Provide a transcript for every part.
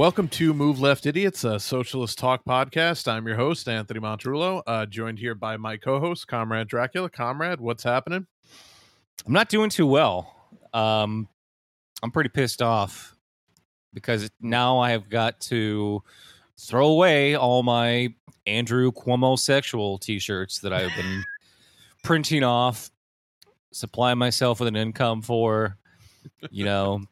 Welcome to Move Left Idiots, a socialist talk podcast. I'm your host, Anthony Montrullo, uh, joined here by my co host, Comrade Dracula. Comrade, what's happening? I'm not doing too well. Um, I'm pretty pissed off because now I have got to throw away all my Andrew Cuomo sexual t-shirts that I've been printing off, supplying myself with an income for. You know,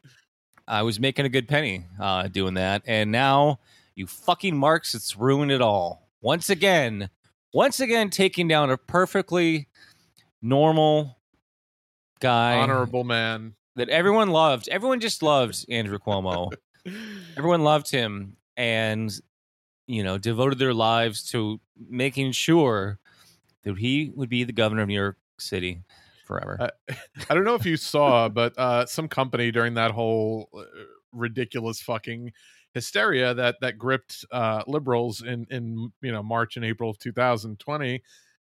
I was making a good penny uh, doing that, and now you fucking marks, it's ruined it all once again. Once again, taking down a perfectly normal guy, Honorable man. that everyone loved. Everyone just loved Andrew Cuomo. everyone loved him and you know devoted their lives to making sure that he would be the governor of New York City forever. Uh, I don't know if you saw, but uh, some company during that whole uh, ridiculous fucking hysteria that that gripped uh, liberals in in you know March and April of 2020,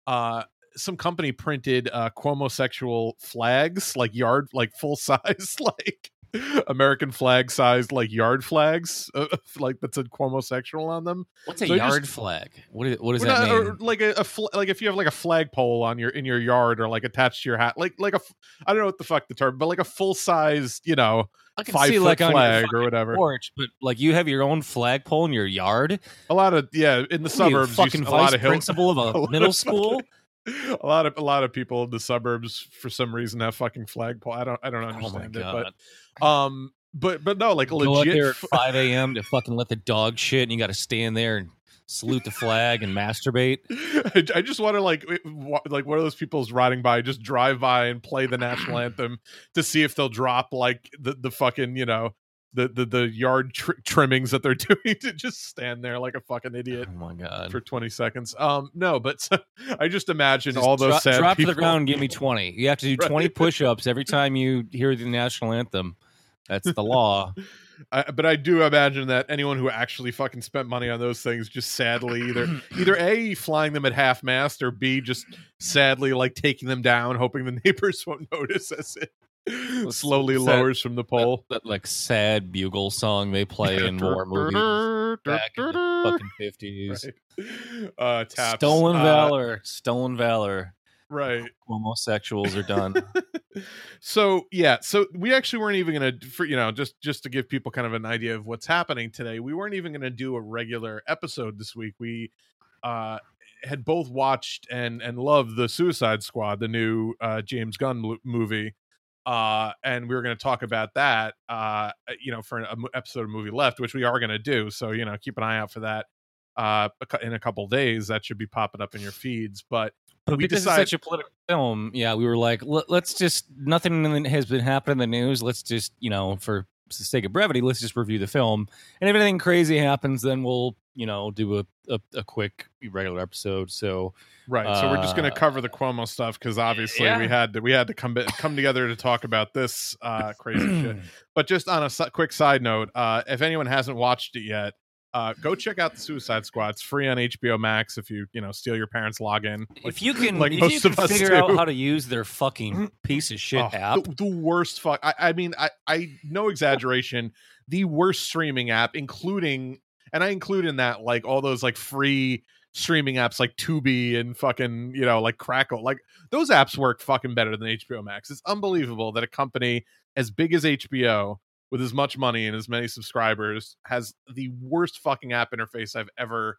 uh, some company printed uh, Cuomo sexual flags, like yard, like full size, like American flag sized, like yard flags, uh, like that said Cuomo sexual on them. What's a so yard just- flag? What, is, what does that not- mean? or like a, a fl- like if you have like a flagpole on your in your yard or like attached to your hat, like like a I don't know what the fuck the term, but like a full sized you know, I can five see foot like on your flag or whatever. porch, but like you have your own flagpole in your yard. A lot of yeah, in the What you, suburbs, you fucking a lot of hill- principal of a a middle of school. fucking- a lot of a lot of people in the suburbs for some reason have fucking flagpole. I don't I don't Oh understand it, god! but um, but but no, like a Go out legit. there at five a.m. to fucking let the dog shit, and you got to stand there and salute the flag and masturbate. I I just want to like like one of those people's riding by, just drive by and play the national anthem to see if they'll drop like the the fucking you know the the the yard tr- trimmings that they're doing to just stand there like a fucking idiot Oh my god! for 20 seconds. Um, no, but so, I just imagine Just all those drop, sad drop people. to the ground give me 20 you have to do Right. 20 push-ups every time you hear the national anthem that's the law I, but I do imagine that anyone who actually fucking spent money on those things just sadly either either a flying them at half mast or b just sadly like taking them down, hoping the neighbors won't notice as it slowly sad- lowers from the pole. that, that, like sad bugle song they play in war movies back in the fucking 50s Right. Uh, taps. stolen Uh, valor stolen valor right. homosexuals are done so yeah, so we actually weren't even gonna, for you know, just just to give people kind of an idea of what's happening today. We weren't even gonna do a regular episode this week. We uh had both watched and and loved the Suicide Squad, the new uh James Gunn mo- movie. Uh, and we were going to talk about that, uh, you know, for an episode of movie left, which we are going to do. So, you know, keep an eye out for that. Uh, in a couple days, that should be popping up in your feeds. But but We because decide- it's such a political film yeah we were like let, let's just nothing has been happening in the news let's just you know for the sake of brevity let's just review the film and if anything crazy happens then we'll you know do a, a, a quick regular episode so Right. So we're just going Uh, to cover the Cuomo stuff because obviously yeah. we had to we had to come come together to talk about this uh, crazy shit. But just on a si- quick side note, uh, if anyone hasn't watched it yet, uh, go check out the Suicide Squad. It's free on HBO Max if you you know steal your parents' login. if you can like most you of can us figure out how to use their fucking piece of shit Oh, app the, the worst fuck. I, I mean, I I no exaggeration, the worst streaming app, including and I include in that like all those like free streaming apps like Tubi and fucking you know like Crackle. Like those apps work fucking better than HBO Max. It's unbelievable that a company as big as HBO with as much money and as many subscribers has the worst fucking app interface I've ever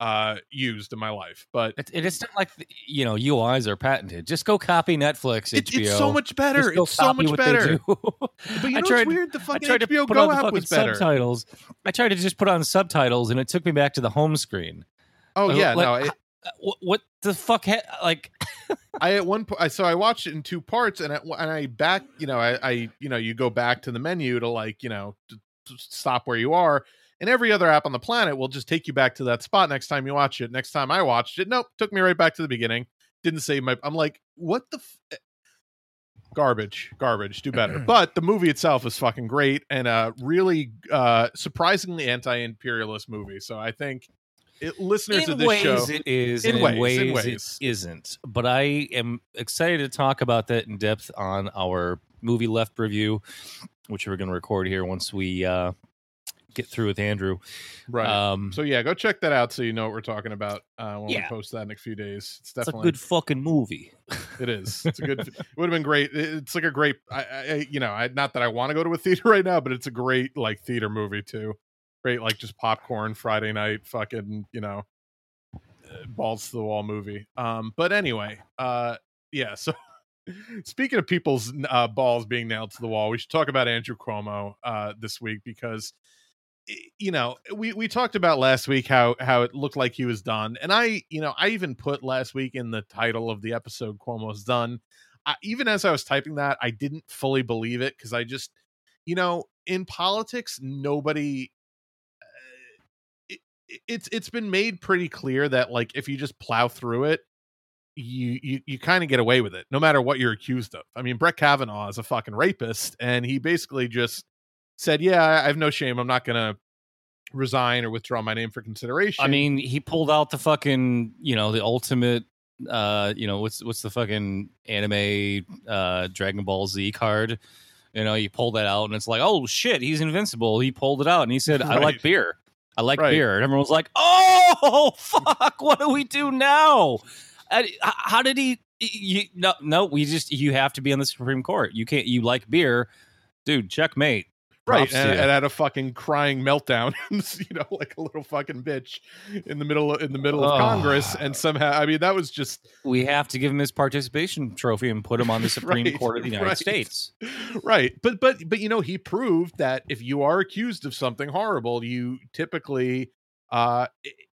uh used in my life. But it, it is not like the- you know UIs are patented. Just go copy Netflix, it, HBO. it's so much better. It's so much better. But you know I tried, weird? The I fucking tried to put Go on the app was better. subtitles. I tried to just put on subtitles, and it took me back to the home screen. Oh yeah, like, no, it, What, what the fuck? Ha- like, I at one point, so I watched it in two parts, and I, and I back, you know, I, I, you know, you go back to the menu to like, you know, to, to stop where you are, and every other app on the planet will just take you back to that spot next time you watch it. Next time I watched it, nope, took me right back to the beginning. Didn't save my. I'm like, what the. F-? Garbage, garbage. Do better. but the movie itself is fucking great and a really uh surprisingly anti-imperialist movie. So I think it, listeners in of this ways show, it is, In and ways, in in ways, ways. it isn't. But I am excited to talk about that in depth on our movie left review, which we're going to record here once we uh, get through with Andrew. Right. Um, so yeah, go check that out so you know what we're talking about uh, when Yeah. we post that in a few days. It's it's a good fucking movie. It is. It's a good. it would have been great. It's like a great. I, I you know, I not that I want to go to a theater right now, but it's a great like theater movie too. Great, like just popcorn Friday night, fucking you know, uh, balls to the wall movie. Um, but anyway, uh, yeah. So speaking of people's uh, balls being nailed to the wall, we should talk about Andrew Cuomo uh this week because you know we we talked about last week how how it looked like he was done and i you know i even put last week in the title of the episode cuomo's done I, even as i was typing that i didn't fully believe it because i just you know in politics nobody it's it's been made pretty clear that like if you just plow through it you you, you kind of get away with it no matter what you're accused of i mean brett kavanaugh is a fucking rapist and he basically just said yeah i I have no shame i'm not gonna resign or withdraw my name for consideration. I mean, he pulled out the fucking, you know, the ultimate uh, you know, what's what's the fucking anime uh Dragon Ball Z card? You know, you pull that out and it's like, oh shit, he's invincible. He pulled it out and he said, I like beer. I like Right. beer. And everyone was like, oh fuck, what do we do now? How did he you no no we just you have to be on the Supreme Court. You can't you like beer. Dude, checkmate. Right, and, and had a fucking crying meltdown, you know, like a little fucking bitch in the middle of, in the middle of Oh. Congress, and somehow, I mean, that was just we have to give him his participation trophy and put him on the Supreme Right, Court of the United right. States. right. But but but you know, he proved that if you are accused of something horrible, you typically uh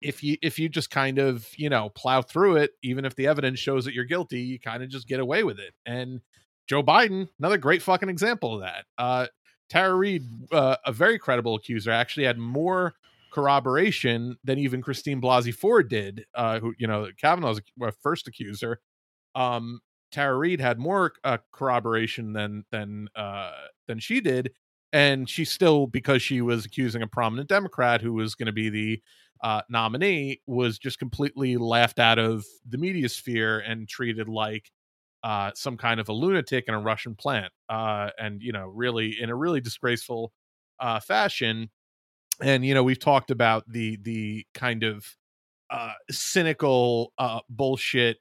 if you if you just kind of you know plow through it even if the evidence shows that you're guilty you kind of just get away with it and joe biden another great fucking example of that uh tara reade uh, a very credible accuser actually had more corroboration than even christine blasey ford did uh who you know kavanaugh's uh, first accuser. Um tara reade had more uh, corroboration than than uh than she did and she still because she was accusing a prominent democrat who was going to be the uh, nominee was just completely laughed out of the media sphere and treated like uh, some kind of a lunatic in a Russian plant, uh, and you know, really in a really disgraceful uh, fashion. And you know, we've talked about the the kind of uh, cynical uh, bullshit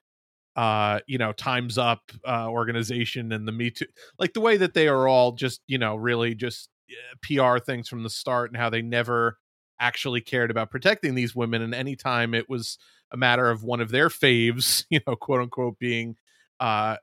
uh you know times up uh organization and the me too like the way that they are all just you know really just uh, pr things from the start and how they never actually cared about protecting these women and anytime it was a matter of one of their faves you know quote unquote being uh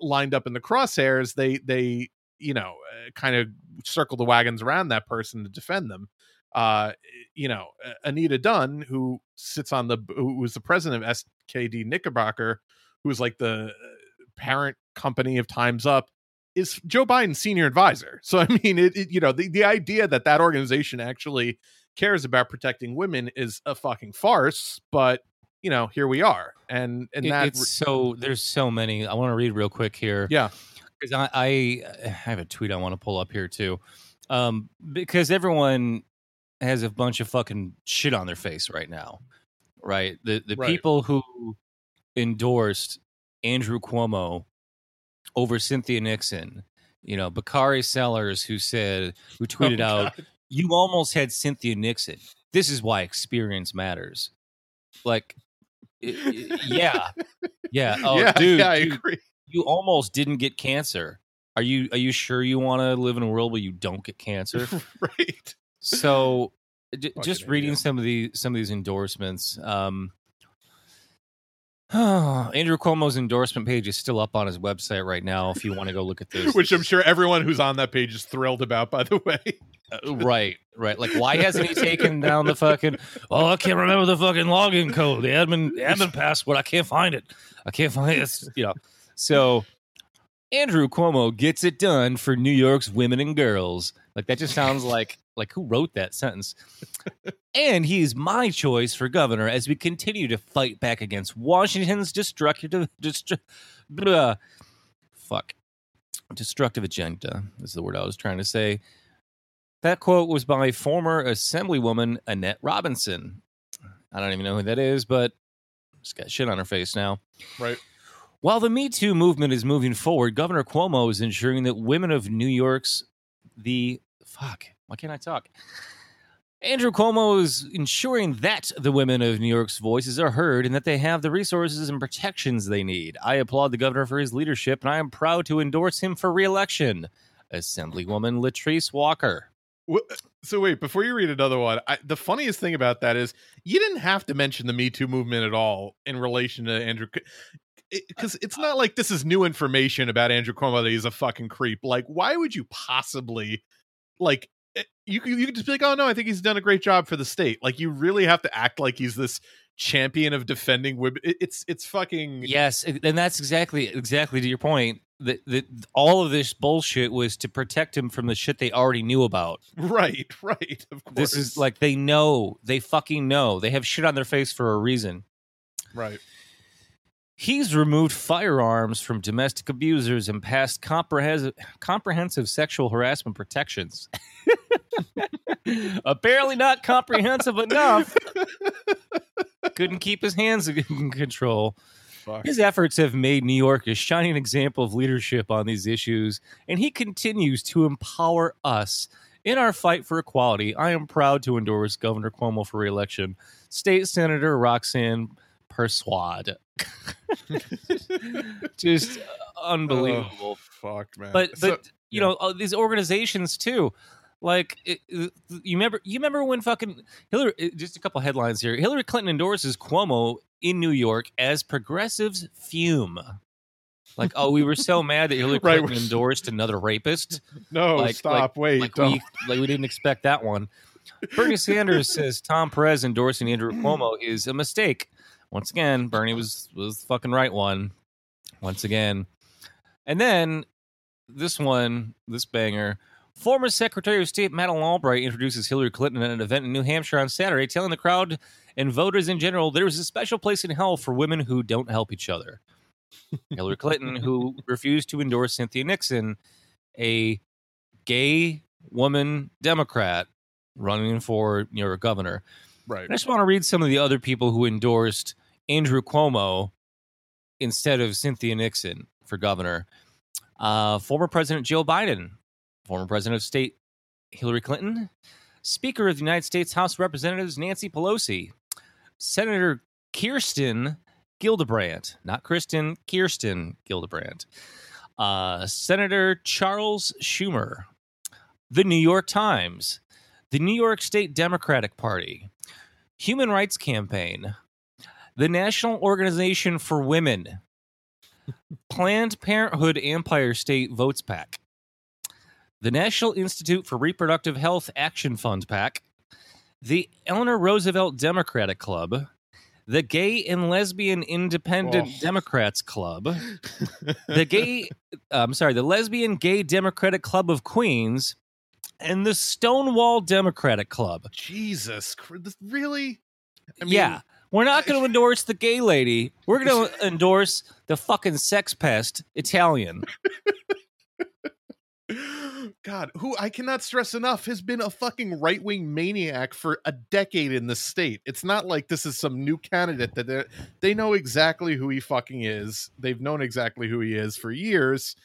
lined up in the crosshairs they they you know uh, kind of circle the wagons around that person to defend them. Uh you know anita dunn who sits on the who was the president of skd knickerbocker who's like the uh, parent company of times up is joe biden's senior advisor. So i mean it, it you know the, the idea that that organization actually cares about protecting women is a fucking farce but you know here we are and and It- that it's so there's so many. I want to read real quick here. yeah because I, I I have a tweet I want to pull up here too, um, because everyone has a bunch of fucking shit on their face right now, right? The the Right. people who endorsed Andrew Cuomo over Cynthia Nixon, you know, Bakari Sellers, who said who tweeted Oh, out. "You almost had Cynthia Nixon. This is why experience matters." Like, yeah, yeah. Oh, yeah dude, yeah i dude, agree you almost didn't get cancer. Are you are you sure you want to live in a world where you don't get cancer? right so j- just reading idiot. some of the some of these endorsements. Um Andrew Cuomo's endorsement page is still up on his website right now if you want to go look at this. which i'm sure everyone who's on that page is thrilled about by the way Uh, right, right. Like why hasn't he taken down the fucking Oh, I can't remember the fucking login code, the admin admin password. I can't find it. I can't find it. You know. So Andrew Cuomo gets it done for New York's women and girls. Like that just sounds like like who wrote that sentence? and he's my choice for governor as we continue to fight back against Washington's destructive destru- blah, fuck destructive agenda is the word I was trying to say. That quote was by former Assemblywoman Annette Robinson. I don't even know who that is, but she's got shit on her face now. right While the Me Too movement is moving forward, Governor Cuomo is ensuring that women of New York's the fuck. Why can't I talk? Andrew Cuomo is ensuring that the women of New York's voices are heard and that they have the resources and protections they need. I applaud the governor for his leadership, and I am proud to endorse him for reelection. Assemblywoman Latrice Walker. So wait, before you read another one, I, the funniest thing about that is you didn't have to mention the Me Too movement at all in relation to Andrew, because it's not like this is new information about Andrew Cuomo that he's a fucking creep. Like, why would you possibly, like, eh, you could you could just be like, oh no, I think he's done a great job for the state. Like, you really have to act like he's this champion of defending women. It's it's fucking Yes, and that's exactly exactly to your point. That that all of this bullshit was to protect him from the shit they already knew about. right, right. Of course, This is like they know, they fucking know. They have shit on their face for a reason. right. He's removed firearms from domestic abusers and passed comprehensive, comprehensive sexual harassment protections. Apparently, not comprehensive enough. Couldn't keep his hands in control. Fuck. His efforts have made New York a shining example of leadership on these issues, and he continues to empower us in our fight for equality. I am proud to endorse Governor Cuomo for reelection. State Senator Roxanne Persaud. Just unbelievable. Oh, fuck, man. but but So- you yeah. know uh, these organizations too. Like it, you remember, you remember when fucking Hillary. Just a couple headlines here. Hillary Clinton endorses Cuomo in New York as progressives fume. Like, oh, we were so mad that Hillary Clinton we're- endorsed another rapist. no, like- stop, wait, Like don't. we, like we didn't expect that one. Bernie Sanders says Tom Perez endorsing Andrew Cuomo is a mistake. Once again, Bernie was was the fucking right one. Once again, and then this one, this banger. Former Secretary of State Madeleine Albright introduces Hillary Clinton at an event in New Hampshire on Saturday, telling the crowd and voters in general there is a special place in hell for women who don't help each other. Hillary Clinton, who refused to endorse Cynthia Nixon, a gay woman Democrat running for you know, governor. Right. I just want to read some of the other people who endorsed Andrew Cuomo instead of Cynthia Nixon for governor. Uh, former President Joe Biden, former President of State Hillary Clinton, Speaker of the United States House of Representatives Nancy Pelosi, Senator Kirsten Gillibrand, not Kristen, Kirsten Gillibrand, uh, Senator Charles Schumer, the New York Times, the New York State Democratic Party, Human Rights Campaign, the National Organization for Women, Planned Parenthood Empire State Votes PAC, the National Institute for Reproductive Health Action Fund PAC, the Eleanor Roosevelt Democratic Club, the Gay and Lesbian Independent Oh. Democrats Club, the Gay, I'm sorry, the Lesbian Gay Democratic Club of Queens, and the Stonewall Democratic Club. Jesus, really? I yeah. We're not going to endorse the gay lady. We're going to endorse the fucking sex pest Italian. God, who I cannot stress enough has been a fucking right wing maniac for a decade in the state. It's not like this is some new candidate that they they know exactly who he fucking is. They've known exactly who he is for years,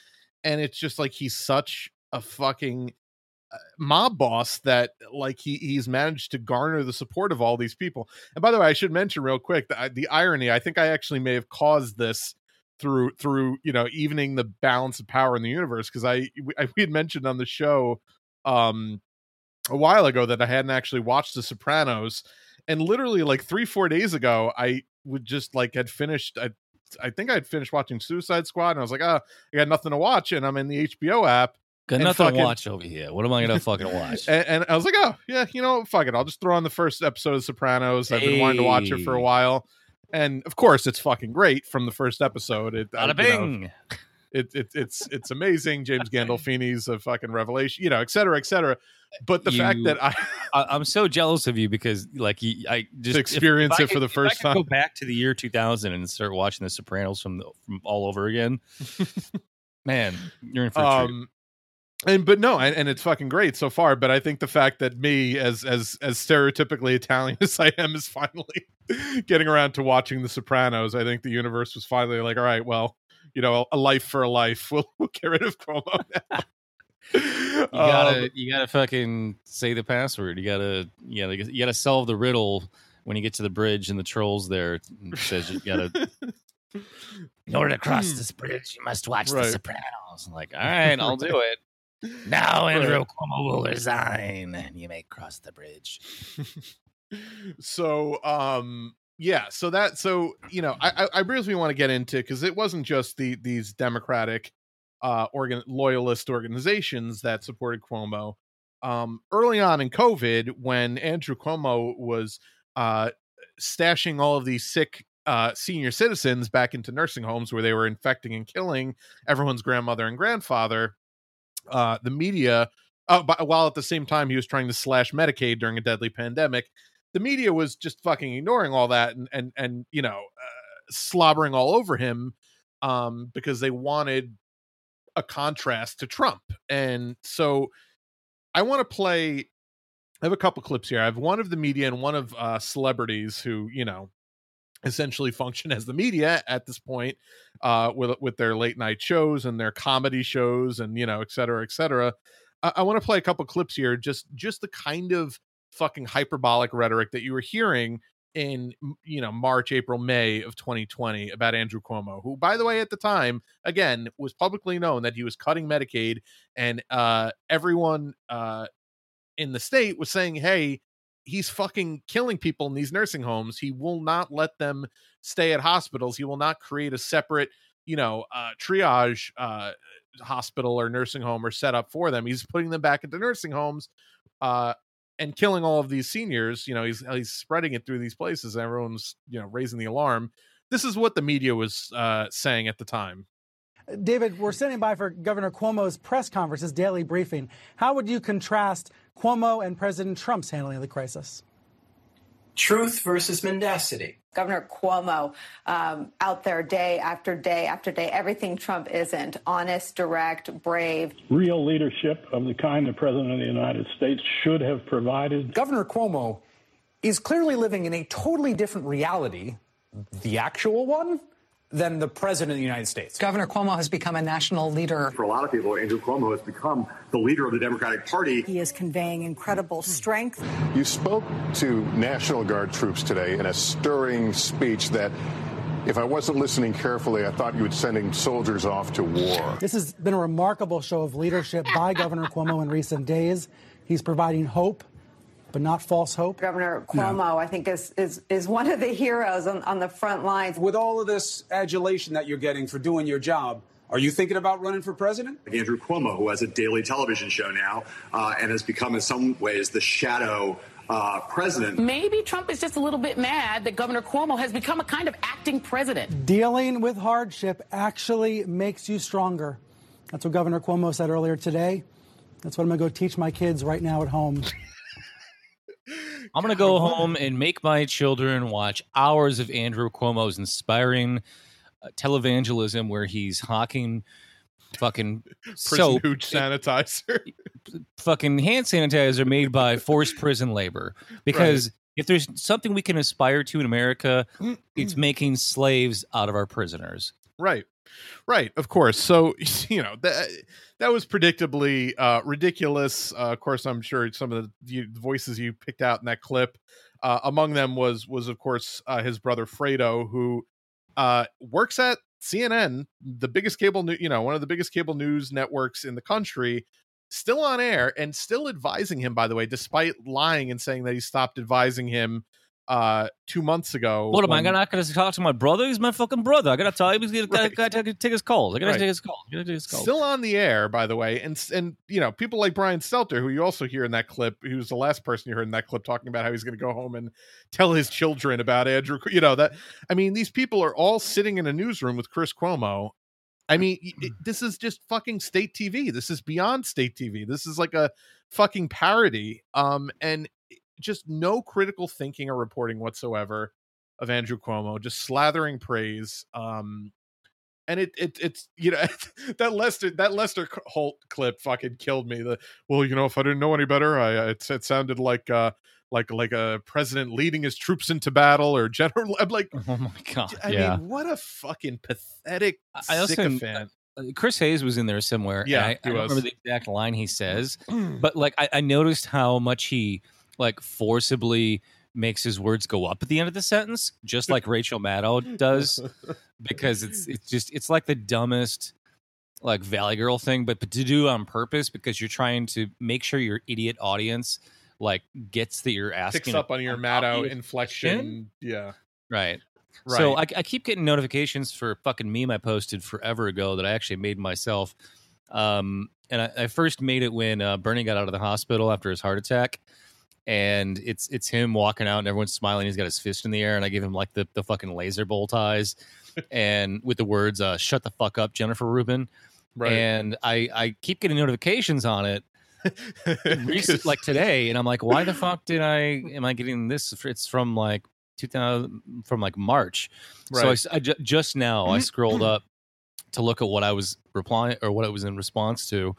and it's just like he's such a fucking mob boss that like he he's managed to garner the support of all these people. And by the way, I should mention real quick the, the irony. I think I actually may have caused this through through you know evening the balance of power in the universe because I, we- I we had mentioned on the show um a while ago that I hadn't actually watched The Sopranos and literally like 3 4 days ago I would just like had finished I I think I'd finished watching Suicide Squad and I was like, oh, I got nothing to watch and I'm in the HBO app Got And nothing fucking- to watch over here. What am I going to fucking watch? and, and I was like, oh yeah, you know, fuck it, I'll just throw on the first episode of Sopranos. I've been wanting to watch it for a while, and of course, it's fucking great from the first episode. It, Bada you know, bing. it, it it's it's amazing. James Gandolfini's a fucking revelation, you know, et cetera, et cetera. But the fact that I I, I'm so jealous of you because, like, you, I just experience if I it for could- the if I first time. Go back to the year 2000 and start watching The Sopranos from, the, from all over again. Man, you're in for a treat. Um, and but no and, and it's fucking great so far but i think the fact that me as as as stereotypically italian as i am is finally getting around to watching the sopranos i think the universe was finally like all right well you know a life for a life we'll, we'll get rid of cuomo now. You gotta, um, you gotta fucking say the password. You gotta, you gotta, you gotta solve the riddle when you get to the bridge and the trolls there says you gotta. In order to cross this bridge, you must watch right. The Sopranos. I'm like, all right, I'll do it. Now Andrew. Cuomo will resign, and you may cross the bridge. so, um, yeah, so that, so you know, I, I really want to get into because it wasn't just the these Democratic, uh, organ loyalist organizations that supported Cuomo. Um, early on in COVID, when Andrew Cuomo was uh, stashing all of these sick uh, senior citizens back into nursing homes where they were infecting and killing everyone's grandmother and grandfather. Uh, the media, uh, while at the same time he was trying to slash Medicaid during a deadly pandemic, the media was just fucking ignoring all that and and and you know uh, slobbering all over him um, because they wanted a contrast to Trump. And so I want to play I have a couple clips here. I have one of the media and one of uh, celebrities who, you know, essentially function as the media at this point, uh, with with their late night shows and their comedy shows and you know, et cetera, et cetera. I, I want to play a couple clips here, just just the kind of fucking hyperbolic rhetoric that you were hearing in you know March, April, May of 2020 about Andrew Cuomo, who, by the way, at the time, again, was publicly known that he was cutting Medicaid, and uh, everyone uh, in the state was saying, hey, he's fucking killing people in these nursing homes. He will not let them stay at hospitals. He will not create a separate, you know, uh, triage uh, hospital or nursing home or set up for them. He's putting them back into nursing homes uh, and killing all of these seniors. You know, he's he's spreading it through these places. Everyone's you know raising the alarm. This is what the media was uh, saying at the time. David, we're standing by for Governor Cuomo's press conference, his daily briefing. How would you contrast Cuomo and President Trump's handling of the crisis? Truth versus mendacity. Governor Cuomo um, out there day after day after day, everything Trump isn't honest, direct, brave. Real leadership of the kind the President of the United States should have provided. Governor Cuomo is clearly living in a totally different reality, the actual one, than the President of the United States. Governor Cuomo has become a national leader. For a lot of people, Andrew Cuomo has become the leader of the Democratic Party. He is conveying incredible strength. You spoke to National Guard troops today in a stirring speech that if I wasn't listening carefully, I thought you were sending soldiers off to war. This has been a remarkable show of leadership by Governor Cuomo in recent days. He's providing hope but not false hope. Governor Cuomo, no. I think, is, is, is one of the heroes on, on the front lines. With all of this adulation that you're getting for doing your job, are you thinking about running for president? Andrew Cuomo, who has a daily television show now uh, and has become, in some ways, the shadow uh, president. Maybe Trump is just a little bit mad that Governor Cuomo has become a kind of acting president. Dealing with hardship actually makes you stronger. That's what Governor Cuomo said earlier today. That's what I'm going to go teach my kids right now at home. I'm gonna go home and make my children watch hours of Andrew Cuomo's inspiring uh, televangelism, where he's hawking fucking soap, sanitizer, fucking hand sanitizer made by forced prison labor. Because right. if there's something we can aspire to in America, it's making slaves out of our prisoners. Right. Right, of course. So you know that that was predictably uh, ridiculous. Uh, of course, I'm sure some of the, the, voices you picked out in that clip. Uh, among them was was of course uh, his brother Fredo, who uh, works at CNN, the biggest cable, new, you know, one of the biggest cable news networks in the country, still on air and still advising him. By the way, despite lying and saying that he stopped advising him uh two months ago. What am I gonna not gonna talk to my brother? He's my fucking brother. I gotta tell him he's gonna, right. gotta, take his calls. I gotta right. take his calls. Gotta take his calls. Still on the air, by the way, and and you know people like Brian Stelter, who you also hear in that clip, who's the last person you heard in that clip talking about how he's gonna go home and tell his children about Andrew. You know that I mean these people are all sitting in a newsroom with Chris Cuomo. I mean, it, this is just fucking state TV. This is beyond state TV. This is like a fucking parody. Um, and just no critical thinking or reporting whatsoever of Andrew Cuomo, just slathering praise. Um, and it it it's you know that Lester that Lester Holt clip fucking killed me. The well, you know, if I didn't know any better, I it, it sounded like uh like like a president leading his troops into battle or general. I'm like, oh my god, I yeah. mean, what a fucking pathetic I also sycophant. uh, Chris Hayes was in there somewhere. Yeah, I, I don't remember the exact line he says, but like I, I noticed how much he like forcibly makes his words go up at the end of the sentence, just like Rachel Maddow does, because it's it's just it's like the dumbest like Valley Girl thing, but, but to do on purpose because you're trying to make sure your idiot audience like gets that you're asking Picks up on your Maddow inflection. Yeah. Right. Right. So I, I keep getting notifications for a fucking meme I posted forever ago that I actually made myself. Um, and I, I first made it when uh, Bernie got out of the hospital after his heart attack, and it's it's him walking out and everyone's smiling. He's got his fist in the air, and I give him like the the fucking laser bolt eyes, and with the words uh, "Shut the fuck up, Jennifer Rubin." Right. And I I keep getting notifications on it. recent, like today, and I'm like, why the fuck did I am I getting this? It's from like 2000 from like March. So I Right. I, ju- just now I scrolled up to look at what I was replying or what I was in response to,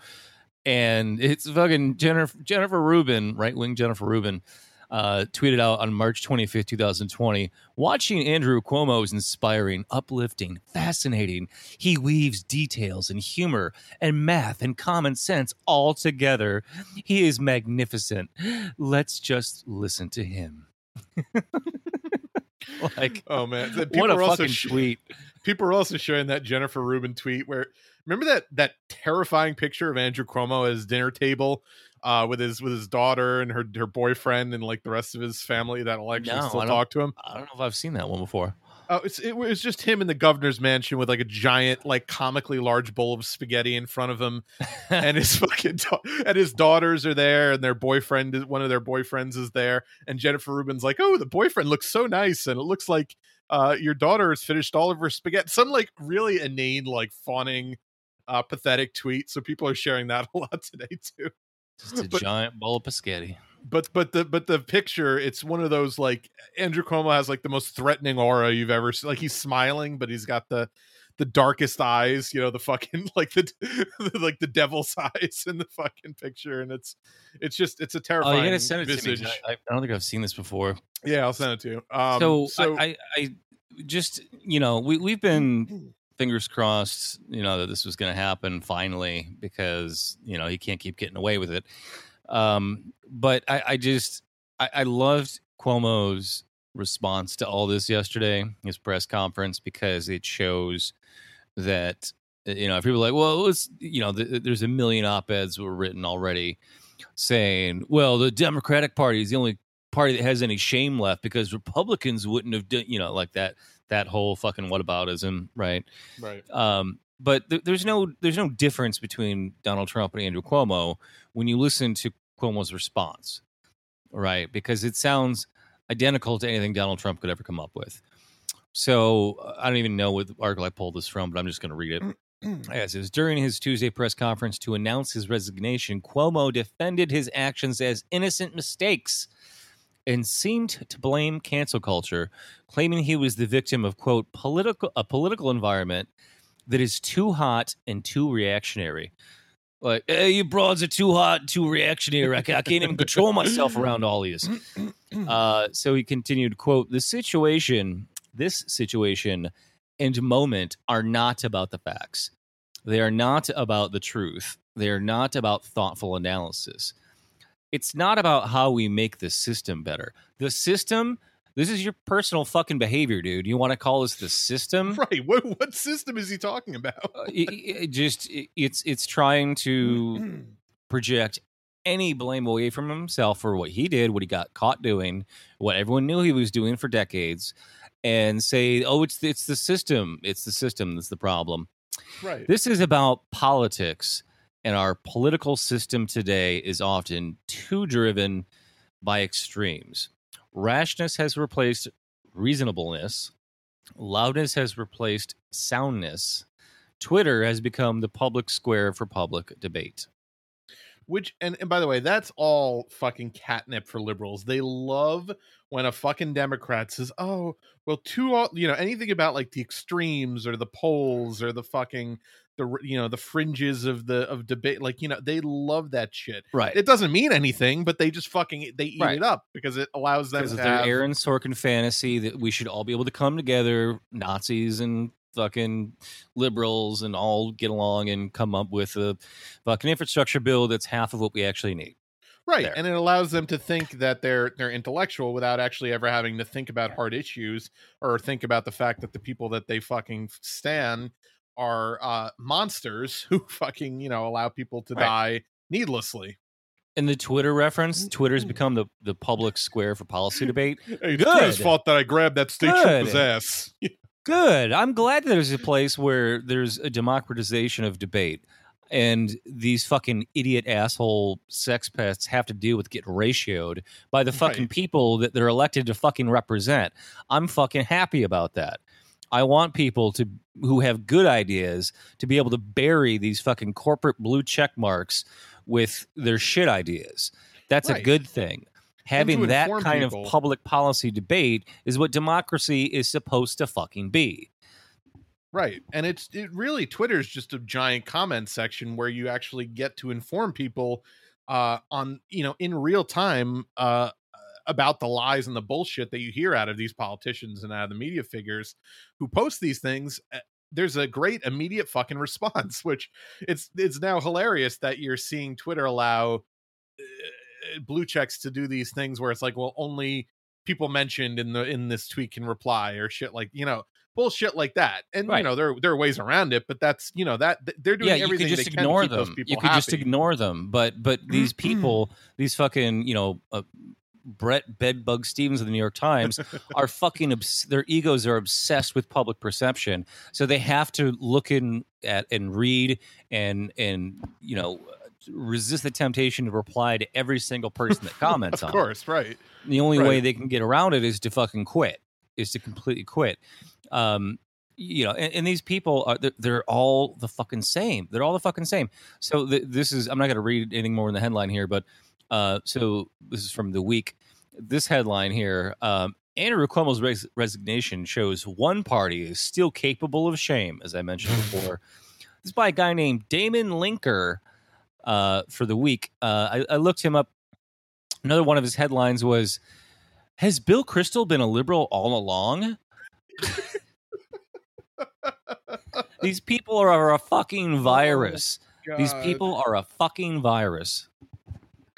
and it's fucking Jennifer Jennifer Rubin, right wing Jennifer Rubin. Uh, tweeted out on March 25th, 2020. Watching Andrew Cuomo is inspiring, uplifting, fascinating. He weaves details and humor and math and common sense all together. He is magnificent. Let's just listen to him. like, oh man, The what people a are also fucking sh- tweet. People are also sharing that Jennifer Rubin tweet where remember that that terrifying picture of Andrew Cuomo at his dinner table uh, with his with his daughter and her her boyfriend and like the rest of his family that'll actually No, still talk to him. I don't know if I've seen that one before. Oh, it's it was just him in the governor's mansion with like a giant, like comically large bowl of spaghetti in front of him, and his fucking da- and his daughters are there, and their boyfriend is one of their boyfriends is there, and Jennifer Rubin's like, "Oh, the boyfriend looks so nice, and it looks like uh your daughter has finished all of her spaghetti." Some like really inane, like fawning, uh, pathetic tweet. So people are sharing that a lot today too Just a But- giant bowl of spaghetti. But but the but the picture it's one of those like andrew cuomo has like the most threatening aura you've ever seen like he's smiling but he's got the the darkest eyes you know the fucking like the like the devil's eyes in the fucking picture and it's it's just it's a Oh, terrifying you gotta send it to me. I, I don't think I've seen this before. yeah i'll send it to you um so, so I, I, I just you know we we've been fingers crossed you know that this was going to happen finally because you know he can't keep getting away with it. Um, but I, I just I, I loved Cuomo's response to all this yesterday, his press conference, because it shows that you know if people are like, well, it's you know, th- there's a million op eds were written already saying, well, the Democratic Party is the only party that has any shame left because Republicans wouldn't have done, you know, like that that whole fucking whataboutism, right? right Um, but th- there's no there's no difference between Donald Trump and Andrew Cuomo when you listen to Cuomo's response, right? Because it sounds identical to anything Donald Trump could ever come up with. So uh, I don't even know what article I pulled this from, but I'm just going to read it. As is during his Tuesday press conference to announce his resignation, Cuomo defended his actions as innocent mistakes and seemed to blame cancel culture, claiming he was the victim of quote political a political environment that is too hot and too reactionary. Like, hey, you broads are too hot and too reactionary. I I can't even control myself around all these. Uh, so he continued, quote, the situation, this situation and moment are not about the facts. They are not about the truth. They are not about thoughtful analysis. It's not about how we make the system better. The system, this is your personal fucking behavior, dude. You want to call this the system? right what what system is he talking about uh, it, it just it- it's it's trying to project any blame away from himself for what he did, what he got caught doing, what everyone knew he was doing for decades, and say, "Oh, it's it's the system. It's the system that's the problem." right This is about politics, and our political system today is often too driven by extremes. Rashness has replaced reasonableness, loudness has replaced soundness. Twitter has become the public square for public debate. Which and, and by the way that's all fucking catnip for liberals they love when a fucking democrat says oh well too all you know anything about like the extremes or the polls or the fucking the you know the fringes of the of debate like you know they love that shit Right. it doesn't mean anything but they just fucking they eat Right. it up because it allows them to their have, Aaron Sorkin fantasy that we should all be able to come together, Nazis and fucking liberals and all get along and come up with a fucking infrastructure bill that's half of what we actually need. right there. and it allows them to think that they're they're intellectual without actually ever having to think about hard issues or think about the fact that the people that they fucking stand are uh monsters who fucking you know allow people to Right. die needlessly And the Twitter reference, Twitter's become the, the public square for policy debate. Hey, it's fault that I grabbed that state Good. trooper's ass. Good. I'm glad there's a place where there's a democratization of debate. And these fucking idiot asshole sex pests have to deal with getting ratioed by the fucking Right. people that they're elected to fucking represent. I'm fucking happy about that. I want people to who have good ideas to be able to bury these fucking corporate blue check marks with their shit ideas. That's a good thing. Having that kind people. of public policy debate is what democracy is supposed to fucking be. Right. And it's it really Twitter's just a giant comment section where you actually get to inform people uh on, you know, in real time uh about the lies and the bullshit that you hear out of these politicians and out of the media figures who post these things. Uh, There's a great immediate fucking response, which it's it's now hilarious that you're seeing Twitter allow uh, blue checks to do these things where it's like, well, only people mentioned in the in this tweet can reply or shit like you know bullshit like that. And you know there there are ways around it, but that's you know that they're doing yeah, you everything could just they can to ignore them. people You could just ignore them. But but these people, these fucking you know. Uh, Bret Bedbug Stephens of the New York Times are fucking obs- their egos are obsessed with public perception, so they have to look in at and read and and you know resist the temptation to reply to every single person that comments of on. it. Of course, right. The only way they can get around it is to fucking quit, is to completely quit. Um, you know, and, and these people are they're, they're all the fucking same. They're all the fucking same. So th- this is I'm not going to read anything more in the headline here, but uh, so this is from the week. This headline here: um, Andrew Cuomo's res- resignation shows one party is still capable of shame, as I mentioned before. this is by a guy named Damon Linker uh, for the week. Uh, I, I looked him up. Another one of his headlines was Has Bill Kristol been a liberal all along? These people are a fucking virus. These people are a fucking virus.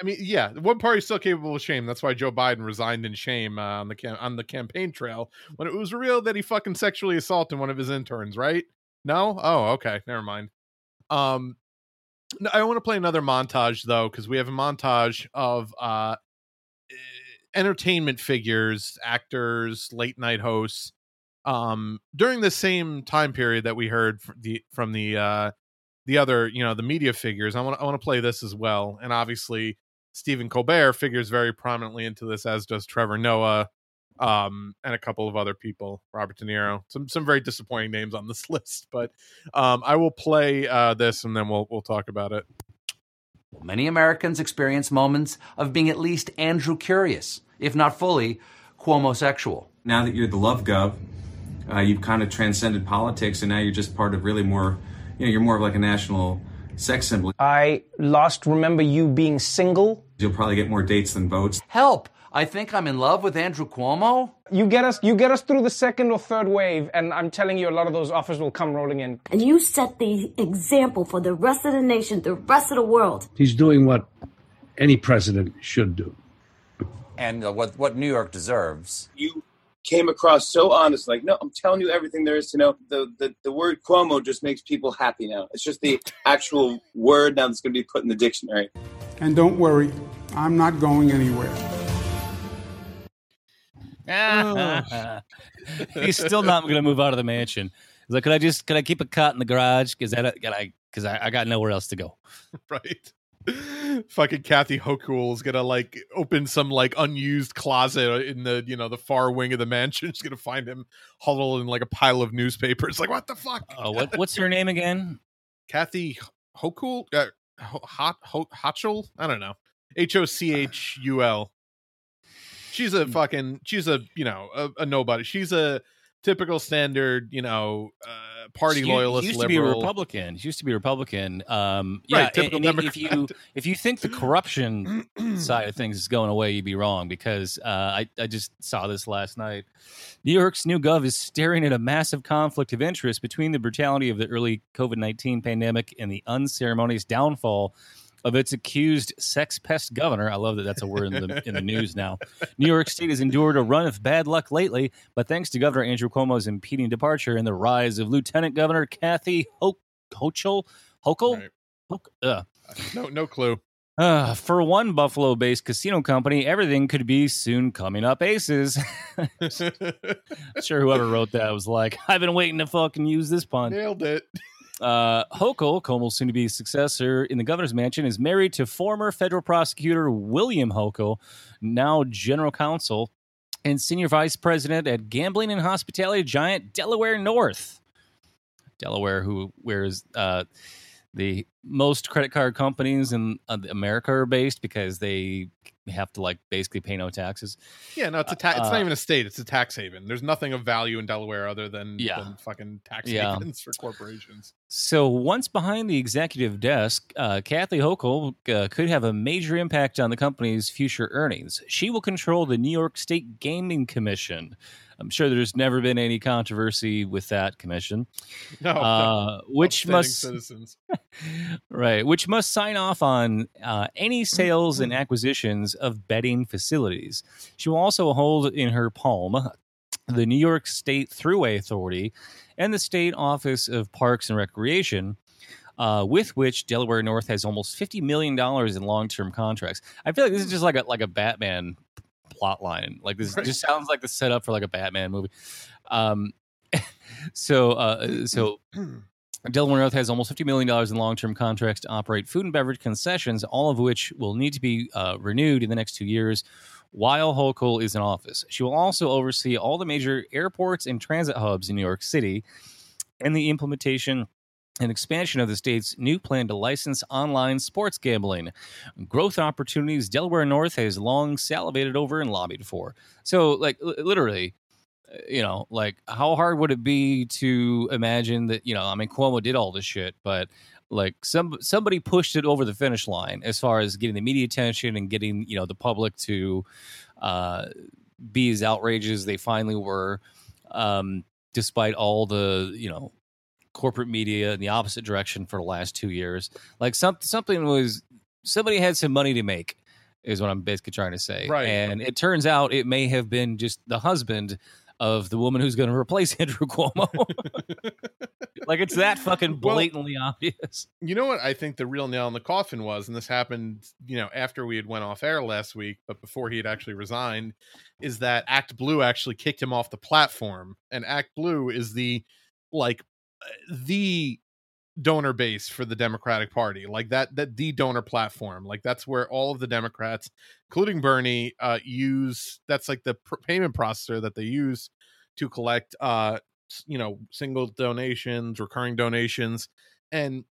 I mean, yeah, one party's still capable of shame. That's why Joe Biden resigned in shame uh, on the cam- on the campaign trail when it was revealed that he fucking sexually assaulted one of his interns. Right? No? Oh, okay, never mind. Um, I want to play another montage though because we have a montage of uh, entertainment figures, actors, late night hosts. Um, during the same time period that we heard fr- the from the uh the other you know the media figures i want i want to play this as well and obviously stephen colbert figures very prominently into this as does trevor noah um and a couple of other people robert de niro some some very disappointing names on this list but um i will play uh this and then we'll we'll talk about it Many Americans experience moments of being at least Andrew curious, if not fully Cuomo-sexual. now that you're the love gov, uh, you've kind of transcended politics, and now you're just part of really more, you know, you're more of like a national sex symbol. I last remember you being single. You'll probably get more dates than votes. Help! I think I'm in love with Andrew Cuomo. You get us you get us through the second or third wave, and I'm telling you a lot of those offers will come rolling in. And you set the example for the rest of the nation, the rest of the world. He's doing what any president should do. And uh, what, what New York deserves. you came across so honest like no i'm telling you everything there is to know the, the the word cuomo just makes people happy now it's just the actual word now that's going to be put in the dictionary And don't worry, I'm not going anywhere. He's still not going to move out of the mansion. He's like, could I just could I keep a cot in the garage? Because that can I because I, I got nowhere else to go. right fucking kathy Hochul is gonna like open some like unused closet in the you know the far wing of the mansion she's gonna find him huddled in like a pile of newspapers like what the fuck Oh, what what's her name again? kathy hochul uh, hot Ho- hochul i don't know h-o-c-h-u-l she's a fucking she's a you know a, a nobody she's a typical standard you know uh party He- loyalist used to be a. Republican. He used to be a Republican. Um, Right, yeah, typical and, and if you if you think the corruption side of things is going away, you'd be wrong because uh, I I just saw this last night. New York's new gov is staring at a massive conflict of interest between the brutality of the early COVID nineteen pandemic and the unceremonious downfall of its accused sex pest governor. I love that that's a word in the in the news now. New York State has endured a run of bad luck lately, but thanks to Governor Andrew Cuomo's impeding departure and the rise of Lieutenant Governor Kathy Ho- Hochul, Hochul, Hoch- uh, No, no clue. uh, for one Buffalo based casino company, everything could be soon coming up aces. sure, whoever wrote that was like, I've been waiting to fucking use this pun. Nailed it. Uh, Hochul, soon to be successor in the governor's mansion, is married to former federal prosecutor William Hochul, now general counsel and senior vice president at gambling and hospitality giant Delaware North. Delaware, who where's uh, the most credit card companies in uh, America are based because they have to like basically pay no taxes. Yeah, no, it's a ta- it's Uh, not even a state; it's a tax haven. There's nothing of value in Delaware other than, Yeah. than fucking tax Yeah. havens for corporations. So once behind the executive desk, uh, Kathy Hochul uh, could have a major impact on the company's future earnings. She will control the New York State Gaming Commission. I'm sure there's never been any controversy with that commission. No, uh, which must citizens. right, which must sign off on uh, any sales and acquisitions of betting facilities. She will also hold in her palm the New York State Thruway Authority and the State Office of Parks and Recreation. Uh, with which Delaware North has almost fifty million dollars in long-term contracts. I feel like this is just like a like a Batman plot line. Like this Right. just sounds like the setup for like a Batman movie. Um, so uh, so Delaware North has almost $50 million in long term contracts to operate food and beverage concessions, all of which will need to be uh, renewed in the next two years while Hochul is in office. She will also oversee all the major airports and transit hubs in New York City and the implementation and expansion of the state's new plan to license online sports gambling. Growth opportunities Delaware North has long salivated over and lobbied for. So, like, li- literally, uh, you know, like how hard would it be to imagine that, you know, I mean, Cuomo did all this shit, but like some somebody pushed it over the finish line as far as getting the media attention and getting, you know, the public to uh, be as outraged as they finally were, um, despite all the, you know, corporate media in the opposite direction for the last two years. Like some, something was, somebody had some money to make is what I'm basically trying to say. Right. And it turns out it may have been just the husband of the woman who's going to replace Andrew Cuomo. like it's that fucking Well- blatantly obvious. You know what I think the real nail in the coffin was, and this happened, you know, after we had went off air last week, but before he had actually resigned, is that Act Blue actually kicked him off the platform, and Act Blue is the like the donor base for the Democratic Party, like that that the donor platform, like that's where all of the Democrats, including Bernie, uh, use. That's like the pr- payment processor that they use to collect, uh, you know, single donations, recurring donations, and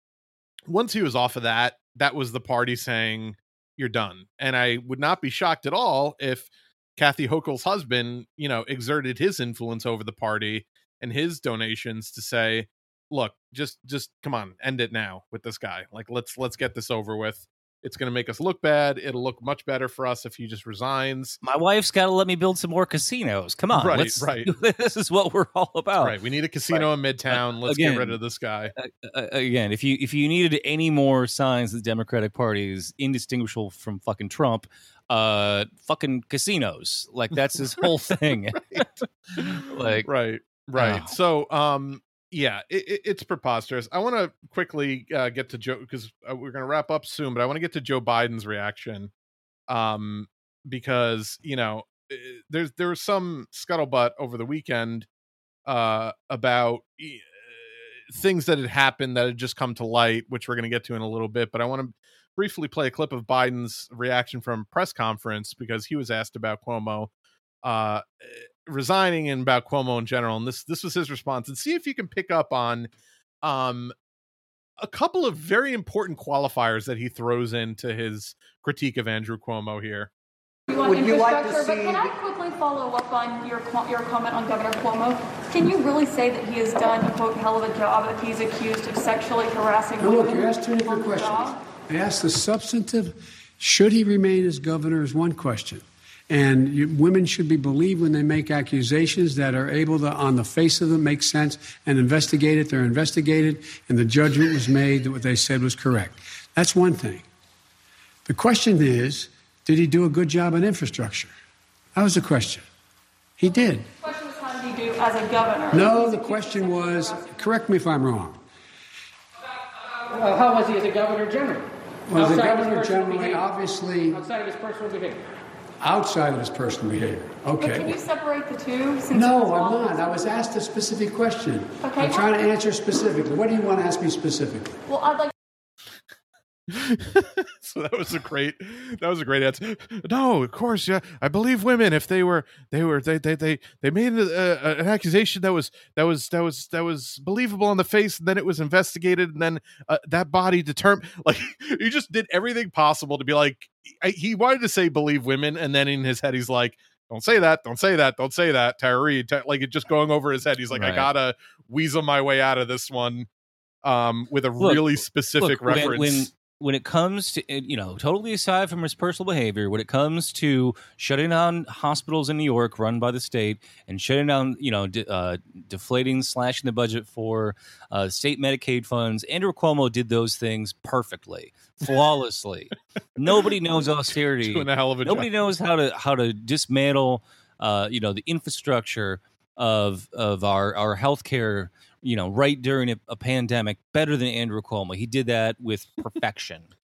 once he was off of that, that was the party saying you're done. And I would not be shocked at all if Kathy Hochul's husband, you know, exerted his influence over the party and his donations to say, look, just just come on, end it now with this guy. Like let's let's get this over with. It's going to make us look bad. It'll look much better for us if he just resigns. My wife's got to let me build some more casinos. Come on, Right, let's, right. This is what we're all about. right. We need a casino in Midtown. Let's Again, get rid of this guy. uh, again, if you if you needed any more signs that the Democratic Party is indistinguishable from fucking Trump, uh, fucking casinos, like that's his whole thing. like, right right Oh. so um yeah it, it, it's preposterous. I want to quickly uh, get to joe because uh, we're going to wrap up soon but i want to get to joe biden's reaction um because you know eh, there's there was some scuttlebutt over the weekend uh about eh, things that had happened that had just come to light which we're going to get to in a little bit but i want to briefly play a clip of biden's reaction from press conference because he was asked about cuomo uh resigning and about Cuomo in general, and this this was his response. And see if you can pick up on um a couple of very important qualifiers that he throws into his critique of Andrew Cuomo here. You want Would you like to infrastructure, see But can I quickly follow up on your your comment on Governor Cuomo? Can you really say that he has done a quote hell of a job if he's accused of sexually harassing Now, look, women? you asked two different on questions. job? I asked the substantive, should he remain as governor, is one question. And you, women should be believed when they make accusations that are able to, on the face of them, make sense and investigate it. They're investigated, and the judgment was made that what they said was correct. That's one thing. The question is, did he do a good job on infrastructure? That was the question. He did. The question was how did he do as a governor? No, the question was, correct me if I'm wrong. Well, how was he as a governor general? Outside of his governor general, obviously, Outside of his personal behavior. Outside of his personal behavior? Okay. But can you separate the two? Since No, I'm not. I was asked a specific question. Okay. I'm trying to answer specifically. What do you want to ask me specifically? Well, I'd like. so that was a great that was a great answer. No of course yeah. I believe women if they were they were they they they, they made a, a, an accusation that was that was that was that was believable on the face and then it was investigated and then uh, that body determined like he just did everything possible to be like I, he wanted to say believe women and then in his head he's like don't say that don't say that don't say that Ta- like it just going over his head. He's like i gotta weasel my way out of this one um with a Look, really specific look, reference When, when it comes to uh, you know, totally aside from his personal behavior, when it comes to shutting down hospitals in New York run by the state and shutting down, you know, de- uh, deflating, slashing the budget for uh, state Medicaid funds, Andrew Cuomo did those things perfectly, flawlessly. Nobody knows austerity. Doing a hell of a Nobody job. knows how to how to dismantle, uh, you know, the infrastructure of of our our healthcare you know, right during a, a pandemic better than Andrew Cuomo. He did that with perfection.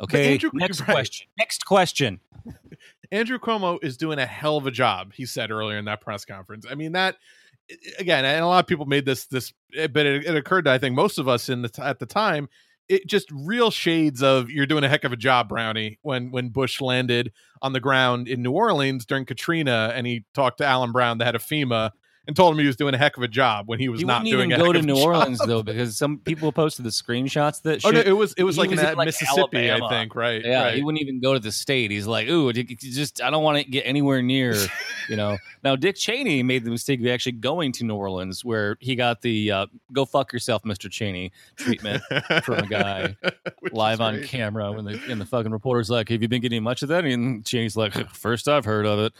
Okay. Andrew- Next right. question. Next question. Andrew Cuomo is doing a hell of a job. He said earlier in that press conference. I mean that again, and a lot of people made this this, eh, but it, it occurred to I think most of us in the t- at the time. It just real shades of you're doing a heck of a job, Brownie. When when Bush landed on the ground in New Orleans during Katrina, and he talked to Alan Brown, the head of FEMA, and told him he was doing a heck of a job when he was He not wouldn't doing even go to New job. Orleans though, because some people posted the screenshots that Oh, no, it was- it was He like in in, Mississippi, I think, right, Yeah, right. he wouldn't even go to the state. He's like, ooh, just I don't want to get anywhere near, you know. Now Dick Cheney made the mistake of actually going to New Orleans, where he got the uh, "Go fuck yourself, Mr. Cheney" treatment from a guy live on camera. When the and the fucking reporter's like, "Have you been getting much of that?" And Cheney's like, first I've heard of it."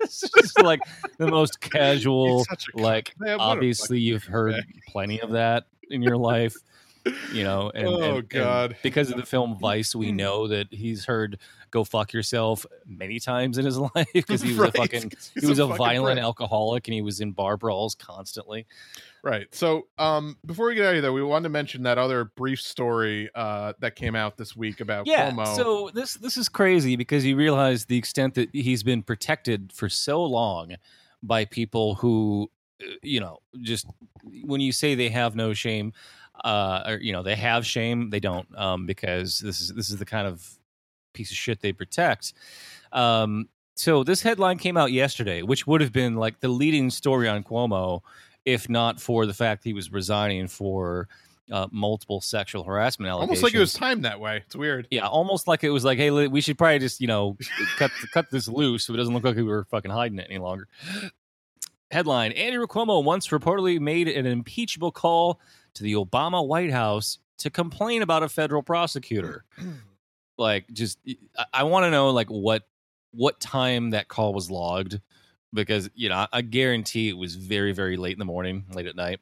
it's just like the most casual, A like Man, obviously you've heard plenty of that in your life you know and, Oh, and- and because of the film vice we know that he's heard go fuck yourself many times in his life because he was Right, a fucking he was a a, violent prick. alcoholic and he was in bar brawls constantly Right. So, um, before we get out of there, we wanted to mention that other brief story uh, that came out this week about yeah Cuomo. so this this is crazy because you realize the extent that he's been protected for so long by people who uh, you know just when you say they have no shame uh or you know they have shame they don't um because this is this is the kind of piece of shit they protect. Um so this headline came out yesterday which would have been like the leading story on Cuomo if not for the fact he was resigning for uh, multiple sexual harassment allegations almost like it was timed that way. It's weird. yeah, almost like it was like, hey, we should probably just you know cut cut this loose so it doesn't look like we were fucking hiding it any longer. Headline: Andrew Cuomo once reportedly made an impeachable call to the Obama White House to complain about a federal prosecutor. like, just I, I want to know like what what time that call was logged because you know I, I guarantee it was very very late in the morning, late at night.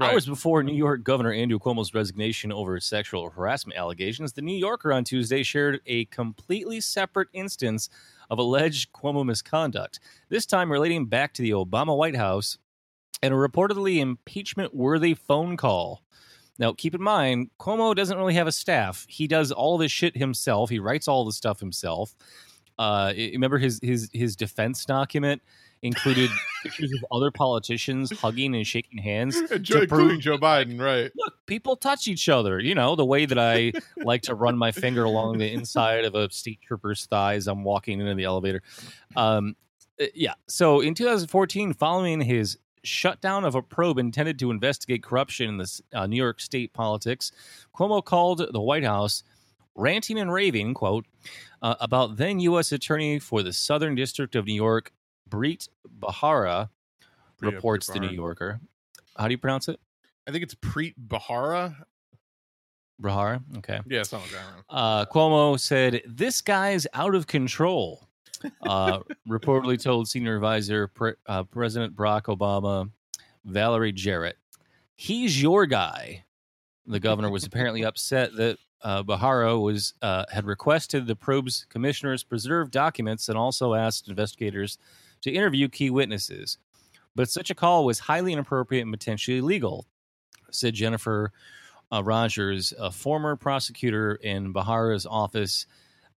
Hours before New York Governor Andrew Cuomo's resignation over sexual harassment allegations, the New Yorker on Tuesday shared a completely separate instance of alleged Cuomo misconduct, this time relating back to the Obama White House and a reportedly impeachment worthy phone call. Now, keep in mind, Cuomo doesn't really have a staff. He does all this shit himself. He writes all the stuff himself. Uh, remember his his his defense document included pictures of other politicians hugging and shaking hands, Joe, to including Joe Biden, right? look, people touch each other. You know, the way that I like to run my finger along the inside of a state trooper's thighs. I'm walking into the elevator. Um, uh, yeah. So in 2014, following his shutdown of a probe intended to investigate corruption in the uh, New York state politics, Cuomo called the White House ranting and raving, quote, uh, about then U.S. Attorney for the Southern District of New York, Breet Bahara, reports the New Yorker. How do you pronounce it? I think it's Preet Bahara. Bahara? Okay. Yeah, something like that. Uh, Cuomo said, This guy's out of control. Uh, reportedly told senior advisor Pre- uh, President Barack Obama, Valerie Jarrett, He's your guy. The governor was apparently upset that uh, Bahara was uh, had requested the probe's commissioners preserve documents and also asked investigators to interview key witnesses. But such a call was highly inappropriate and potentially illegal, said Jennifer uh, Rogers, a former prosecutor in Bahara's office,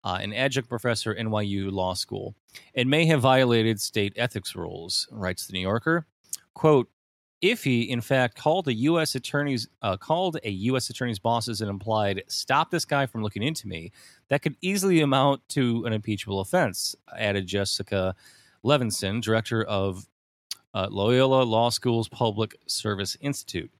uh, an adjunct professor at NYU Law School, and may have violated state ethics rules, writes the New Yorker. Quote, if he in fact called a U.S. attorney's uh, called a U.S. attorney's bosses and implied "stop this guy from looking into me," that could easily amount to an impeachable offense. Added Jessica Levinson, director of uh, Loyola Law School's Public Service Institute.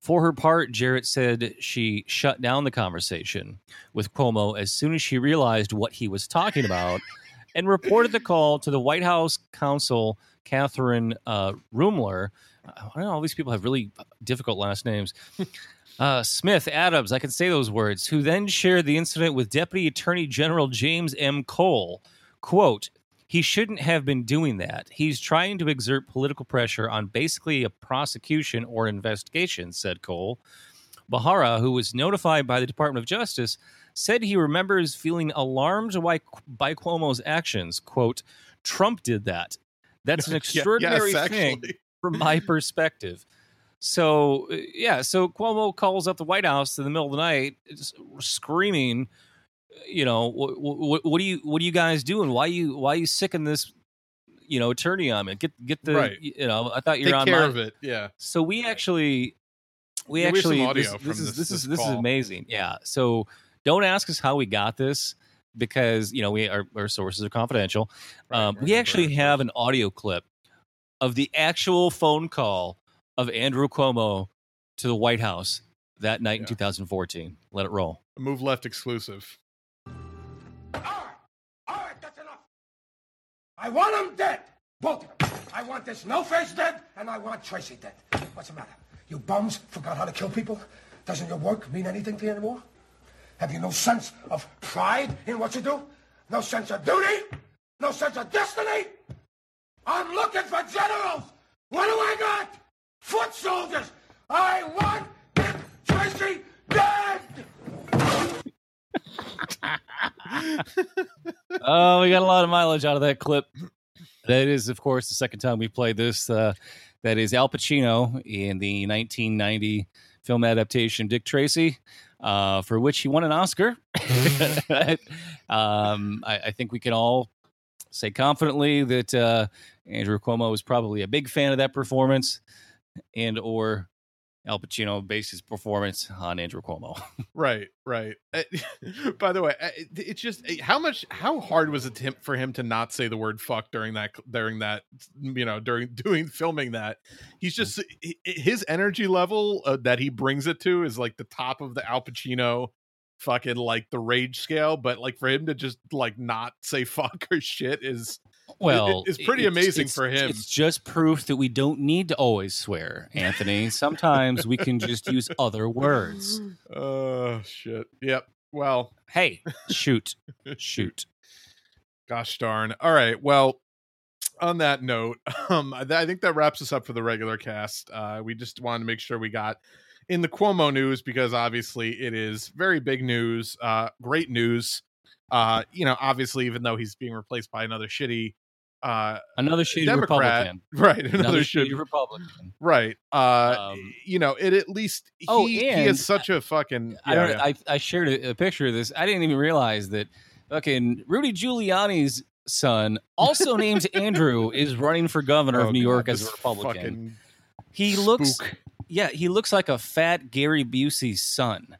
For her part, Jarrett said she shut down the conversation with Cuomo as soon as she realized what he was talking about and reported the call to the White House counsel, Catherine uh, Rumler. I don't know, all these people have really difficult last names. Uh, Smith, Adams, I can say those words, who then shared the incident with Deputy Attorney General James M. Cole. Quote, he shouldn't have been doing that. He's trying to exert political pressure on basically a prosecution or investigation, said Cole. Bahara, who was notified by the Department of Justice, said he remembers feeling alarmed by, by Cuomo's actions. Quote, Trump did that. That's an extraordinary yes, thing from my perspective. So, uh, yeah, so Cuomo calls up the White House in the middle of the night, screaming, you know, what, what, what are you, what are you guys doing? Why you, why you sicking this, you know, attorney on me? Get, get the, Right. you know, I thought you're Take on care my- of it. Yeah. So we actually, we Yeah, we actually, audio this, from this is this- this is this this is amazing. Yeah. So don't ask us how we got this because you know we our, our sources are confidential. um, we actually have an audio clip of the actual phone call of Andrew Cuomo to the White House that night in 2014. Let it roll. Move left exclusive. I want them dead. Both of them. I want this no face dead, and I want Tracy dead. What's the matter? You bums forgot how to kill people? Doesn't your work mean anything to you anymore? Have you no sense of pride in what you do? No sense of duty? No sense of destiny? I'm looking for generals. What do I got? Foot soldiers. I want Dick Tracy oh, we got a lot of mileage out of that clip. That is, of course, the second time we played this. Uh, that is Al Pacino in the 1990 film adaptation Dick Tracy, uh, for which he won an Oscar. um, I, I think we can all say confidently that uh, Andrew Cuomo was probably a big fan of that performance, and or Al Pacino based his performance on Andrew Cuomo. Right, right. Uh, By the way, uh, it's just uh, how much, how hard was it for him to not say the word "fuck" during that, during that, you know, during doing filming that? He's just his energy level uh, that he brings it to is like the top of the Al Pacino fucking like the rage scale, but like for him to just like not say fuck or shit is Well, it's pretty amazing it's- for him. It's just proof that we don't need to always swear, Anthony. Sometimes we can just use other words. Oh shit. Yep. Well, hey, shoot, shoot. Gosh darn. All right. Well, on that note, um, I, I think that wraps us up for the regular cast. Uh, we just wanted to make sure we got in the Cuomo news because obviously it is very big news, uh, great news. Uh, you know, obviously, even though he's being replaced by another shitty, uh, Another shitty Democrat, Republican. right? Another, Another shitty, shitty Republican. right? Uh, you know, it at least he, Oh, he is such a fucking. I yeah, don't. yeah. I, I shared a, a picture of this. I didn't even realize that. Fucking Rudy Giuliani's son, also named Andrew, is running for governor Oh, of New God, York as a Republican. He looks. spook. Yeah, he looks like a fat Gary Busey's son.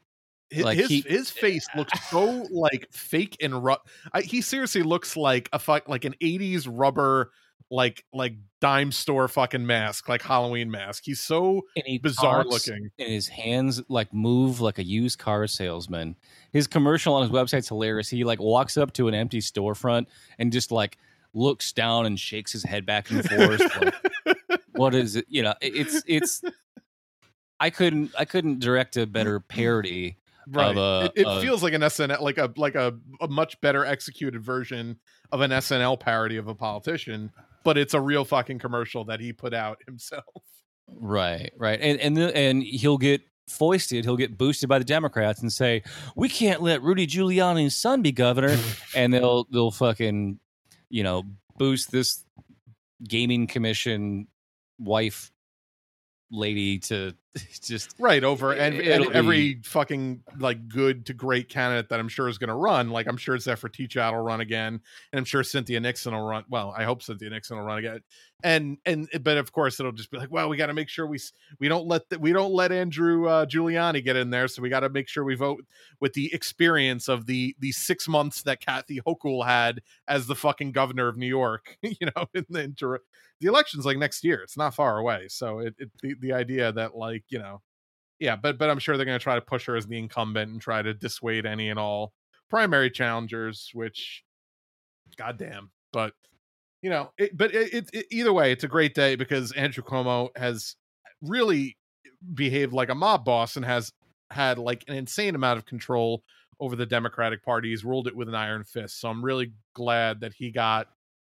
His Like his, he- his face looks so like fake and rough. He seriously looks like a fuck like an 80s rubber like like dime store fucking mask like halloween mask he's so bizarre talks looking and his hands like move like a used car salesman. His commercial on his website's hilarious. He like walks up to an empty storefront and just like looks down and shakes his head back and forth. like, what is it? You know, it's it's. I couldn't I couldn't direct a better parody Right. a. it it of- feels like an SNL, like a like a, a much better executed version of an SNL parody of a politician, but it's a real fucking commercial that he put out himself. Right, right, and and the, and he'll get foisted. He'll get boosted by the Democrats and say, "We can't let Rudy Giuliani's son be governor," and they'll they'll fucking you know boost this gaming commission wife lady to just Right over and, and every be- fucking like good to great candidate that I'm sure is going to run. Like I'm sure Zephyr Teachout will run again, and I'm sure Cynthia Nixon will run. Well, I hope Cynthia Nixon will run again. And and but of course it'll just be like, well, we got to make sure we we don't let the, we don't let Andrew uh, Giuliani get in there, so we got to make sure we vote with the experience of the the six months that Kathy Hochul had as the fucking governor of New York. You know, in the inter- the election's like next year. It's not far away, so it, it the the idea that like you know yeah, but but I'm sure they're going to try to push her as the incumbent and try to dissuade any and all primary challengers. Which, goddamn, but you know, it, but it, it, it- either way, it's a great day because Andrew Cuomo has really behaved like a mob boss and has had like an insane amount of control over the Democratic Party. He's ruled it with an iron fist. So I'm really glad that he got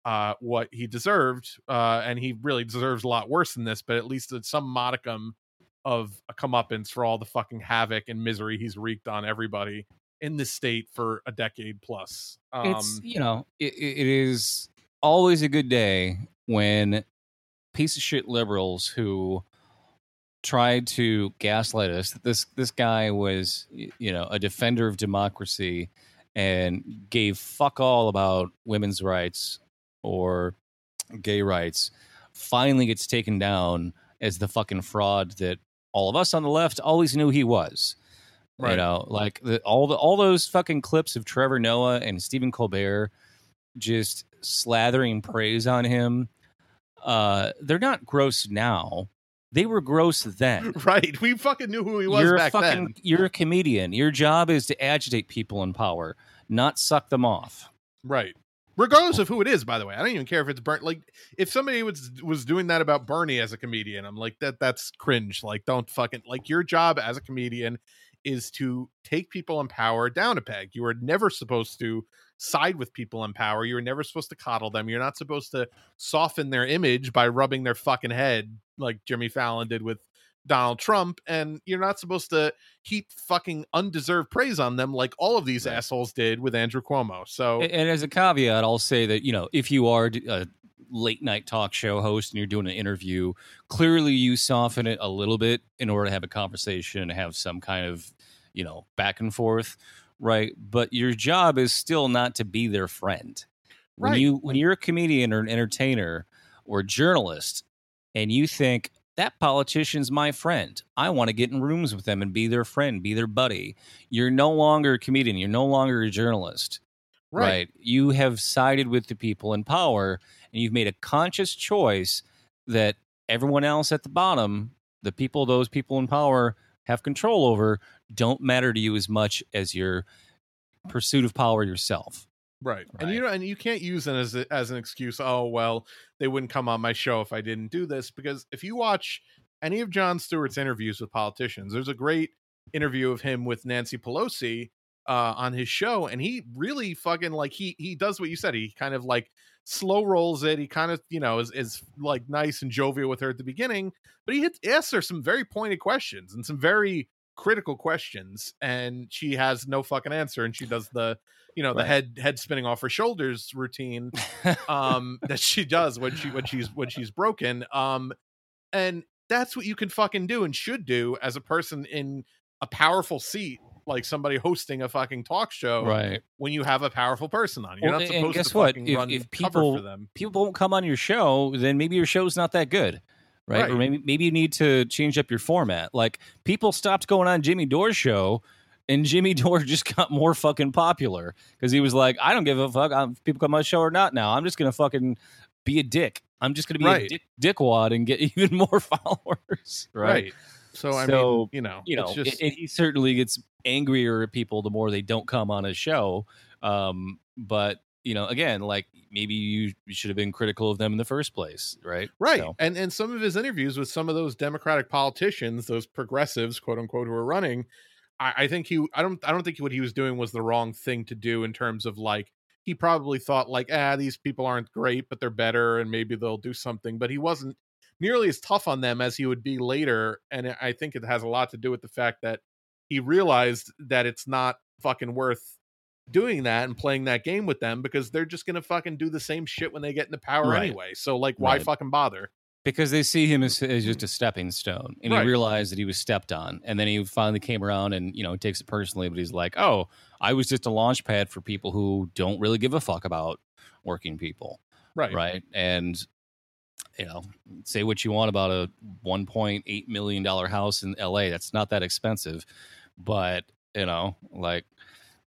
uh what he deserved uh and he really deserves a lot worse than this but at least it's some modicum of a comeuppance for all the fucking havoc and misery he's wreaked on everybody in this state for a decade plus. Um, it's you know it, it is always a good day when piece of shit liberals who tried to gaslight us that this this guy was you know a defender of democracy and gave fuck all about women's rights or gay rights finally gets taken down as the fucking fraud that all of us on the left always knew he was you know, like the, all the all those fucking clips of Trevor Noah and Stephen Colbert just slathering praise on him. Uh, they're not gross now. They were gross then. right. We fucking knew who he was you're back fucking, then. You're a comedian. Your job is to agitate people in power, not suck them off. Right. Regardless of who it is, by the way, I don't even care if it's burnt. Like, if somebody was was doing that about Bernie as a comedian, I'm like, that that's cringe. Like, don't fucking like your job as a comedian is to take people in power down a peg. You are never supposed to side with people in power. You're never supposed to coddle them. You're not supposed to soften their image by rubbing their fucking head like Jimmy Fallon did with Donald Trump. And you're not supposed to heap fucking undeserved praise on them like all of these assholes did with Andrew Cuomo. So A- And as a caveat, I'll say that you know if you are a late night talk show host and you're doing an interview, clearly you soften it a little bit in order to have a conversation and have some kind of you know back and forth, right? But your job is still not to be their friend. When you when you're a comedian or an entertainer or a journalist, and you think that politician's my friend. I want to get in rooms with them and be their friend, be their buddy. You're no longer a comedian. You're no longer a journalist. Right. Right. You have sided with the people in power and you've made a conscious choice that everyone else at the bottom, the people those people in power have control over, don't matter to you as much as your pursuit of power yourself. Right. And you know, and you can't use it as a, as an excuse. Oh well, they wouldn't come on my show if I didn't do this. Because if you watch any of Jon Stewart's interviews with politicians, there's a great interview of him with Nancy Pelosi uh, on his show, and he really fucking like he he does what you said. He kind of like slow rolls it. He kind of you know is is like nice and jovial with her at the beginning, but he hit, asks her some very pointed questions and some very critical questions, and she has no fucking answer, and she does the you know the head head spinning off her shoulders routine um that she does when she when she's when she's broken um and that's what you can fucking do and should do as a person in a powerful seat like somebody hosting a fucking talk show Right. when you have a powerful person on you're Well, not supposed guess to what? fucking If, run if cover people for them people won't come on your show, then maybe your show's not that good, right? Or maybe maybe you need to change up your format. Like people stopped going on Jimmy Dore's show, and Jimmy Dore just got more fucking popular because he was like, I don't give a fuck I'm, people come on my show or not. Now I'm just gonna fucking be a dick. I'm just gonna be a dick, dickwad and get even more followers, right? Right. So, I mean, you know, you know, it's just- he certainly gets angrier at people the more they don't come on his show. Um, but you know, again, like maybe you, should have been critical of them in the first place, right? Right. So- And and some of his interviews with some of those Democratic politicians, those progressives, quote unquote, who are running, I, I think he I don't I don't think what he was doing was the wrong thing to do in terms of like he probably thought like, ah, these people aren't great, but they're better and maybe they'll do something. But he wasn't nearly as tough on them as he would be later. And I think it has a lot to do with the fact that he realized that it's not fucking worth doing that and playing that game with them because they're just gonna fucking do the same shit when they get into power Right. anyway. So like why Right. fucking bother? because they see him as, as just a stepping stone and Right. he realized that he was stepped on and then he finally came around and you know takes it personally but he's like oh i was just a launch pad for people who don't really give a fuck about working people Right. right and you know say what you want about a 1.8 million dollar house in la that's not that expensive but you know like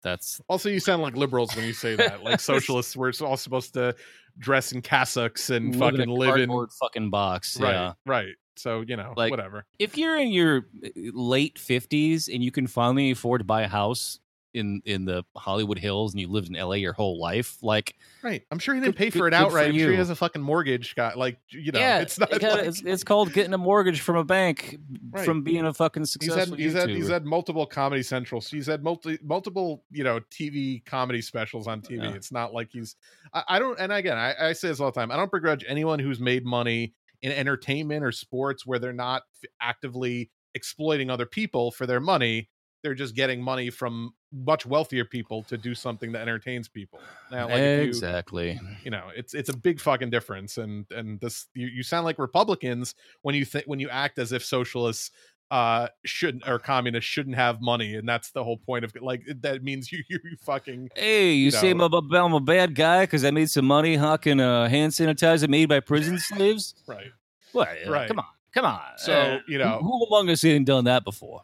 that's Also, you sound like liberals when you say that. Like socialists, we're all supposed to dress in cassocks and live in fucking a live in fucking box right, yeah right. So you know, Like- whatever. if you're in your uh, late 50s and you can finally afford to buy a house in in the Hollywood Hills and you lived in LA your whole life like Right. I'm sure he didn't Good- pay for it good for outright. I'm sure he has a fucking mortgage. Got like you know, yeah it's not it kinda- like- it's, it's called getting a mortgage from a bank Right. from being a fucking he's successful had he's had he's had multiple comedy central he's had multi multiple you know tv comedy specials on tv Yeah. it's not like he's I, I don't and again I, I say this all the time i don't begrudge anyone who's made money in entertainment or sports where they're not actively exploiting other people for their money they're just getting money from much wealthier people to do something that entertains people now like if you, exactly you know it's it's a big fucking difference and and this you, you sound like republicans when you think when you act as if socialists uh shouldn't or communists shouldn't have money and that's the whole point of like that means you you, you fucking Hey, you, say I'm a, I'm a bad guy because I made some money hawking uh, hand sanitizer made by prison slaves? right What? Right. Come on, come on. So, Uh, you know- who, who among us ain't done that before?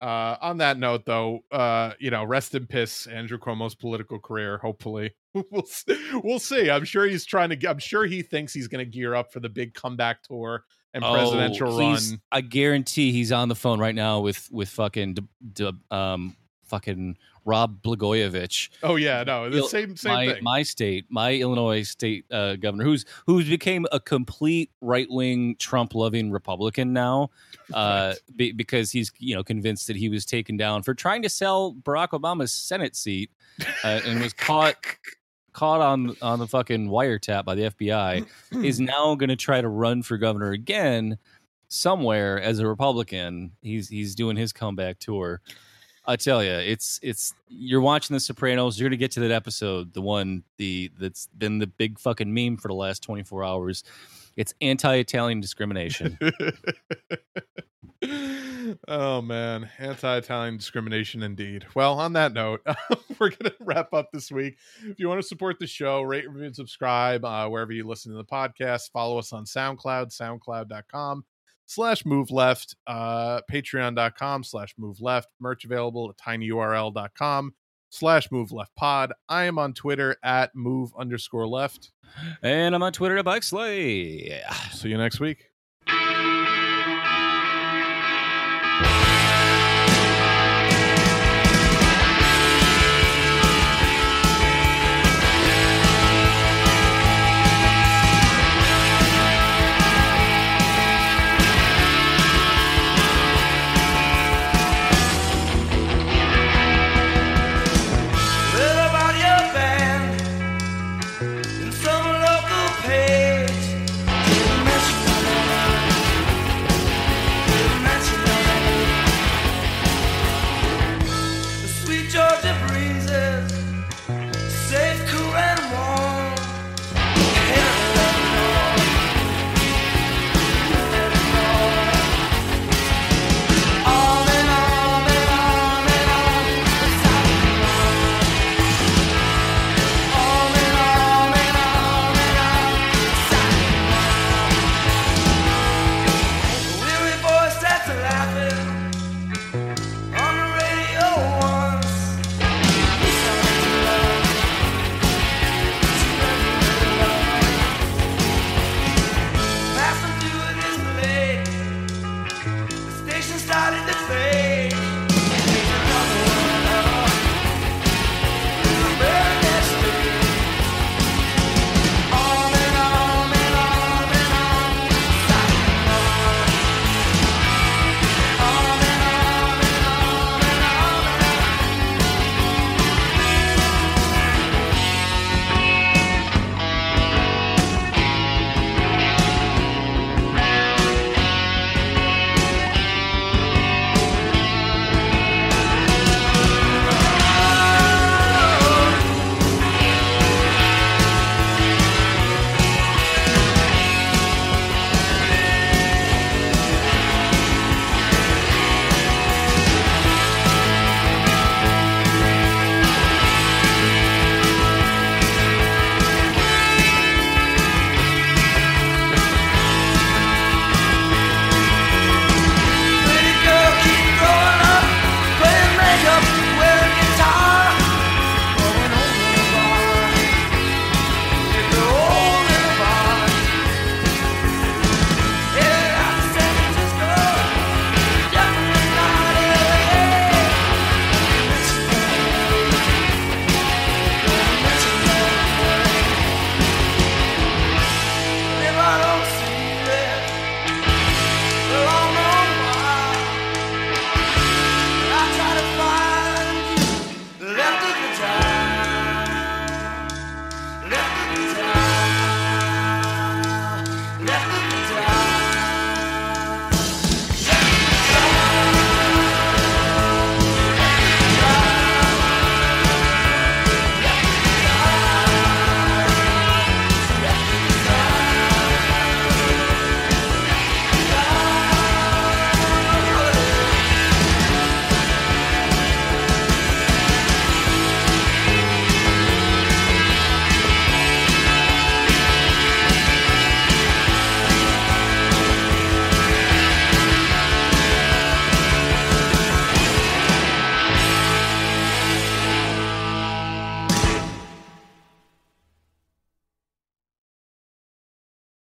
Uh on that note though uh you know rest in piss andrew cuomo's political career hopefully. We'll s- we'll see. I'm sure he's trying to i'm sure he thinks he's going to gear up for the big comeback tour and presidential Oh, he's- run. I guarantee he's on the phone right now with with fucking D- D- um fucking Rod Blagojevich. oh yeah no the Il- same same my, thing my state, my Illinois state uh, governor, who's who's became a complete right wing Trump loving Republican now, uh, be, because he's you know convinced that he was taken down for trying to sell Barack Obama's Senate seat, uh, and was caught caught on on the fucking wiretap by the FBI. is now going to try to run for governor again somewhere as a Republican. He's he's doing his comeback tour. I tell you, it's it's you're watching The Sopranos. You're gonna get to that episode, the one the that's been the big fucking meme for the last 24 hours. It's anti-Italian discrimination. oh man, anti-Italian discrimination indeed. Well, on that note, we're gonna wrap up this week. If you want to support the show, rate, review, and subscribe uh, wherever you listen to the podcast. Follow us on SoundCloud, SoundCloud.com slash move left, uh, Patreon.com slash move left. Merch available at tinyurl.com slash move left pod. I am on Twitter at move underscore left. and I'm on Twitter at Bike Slay. See you next week.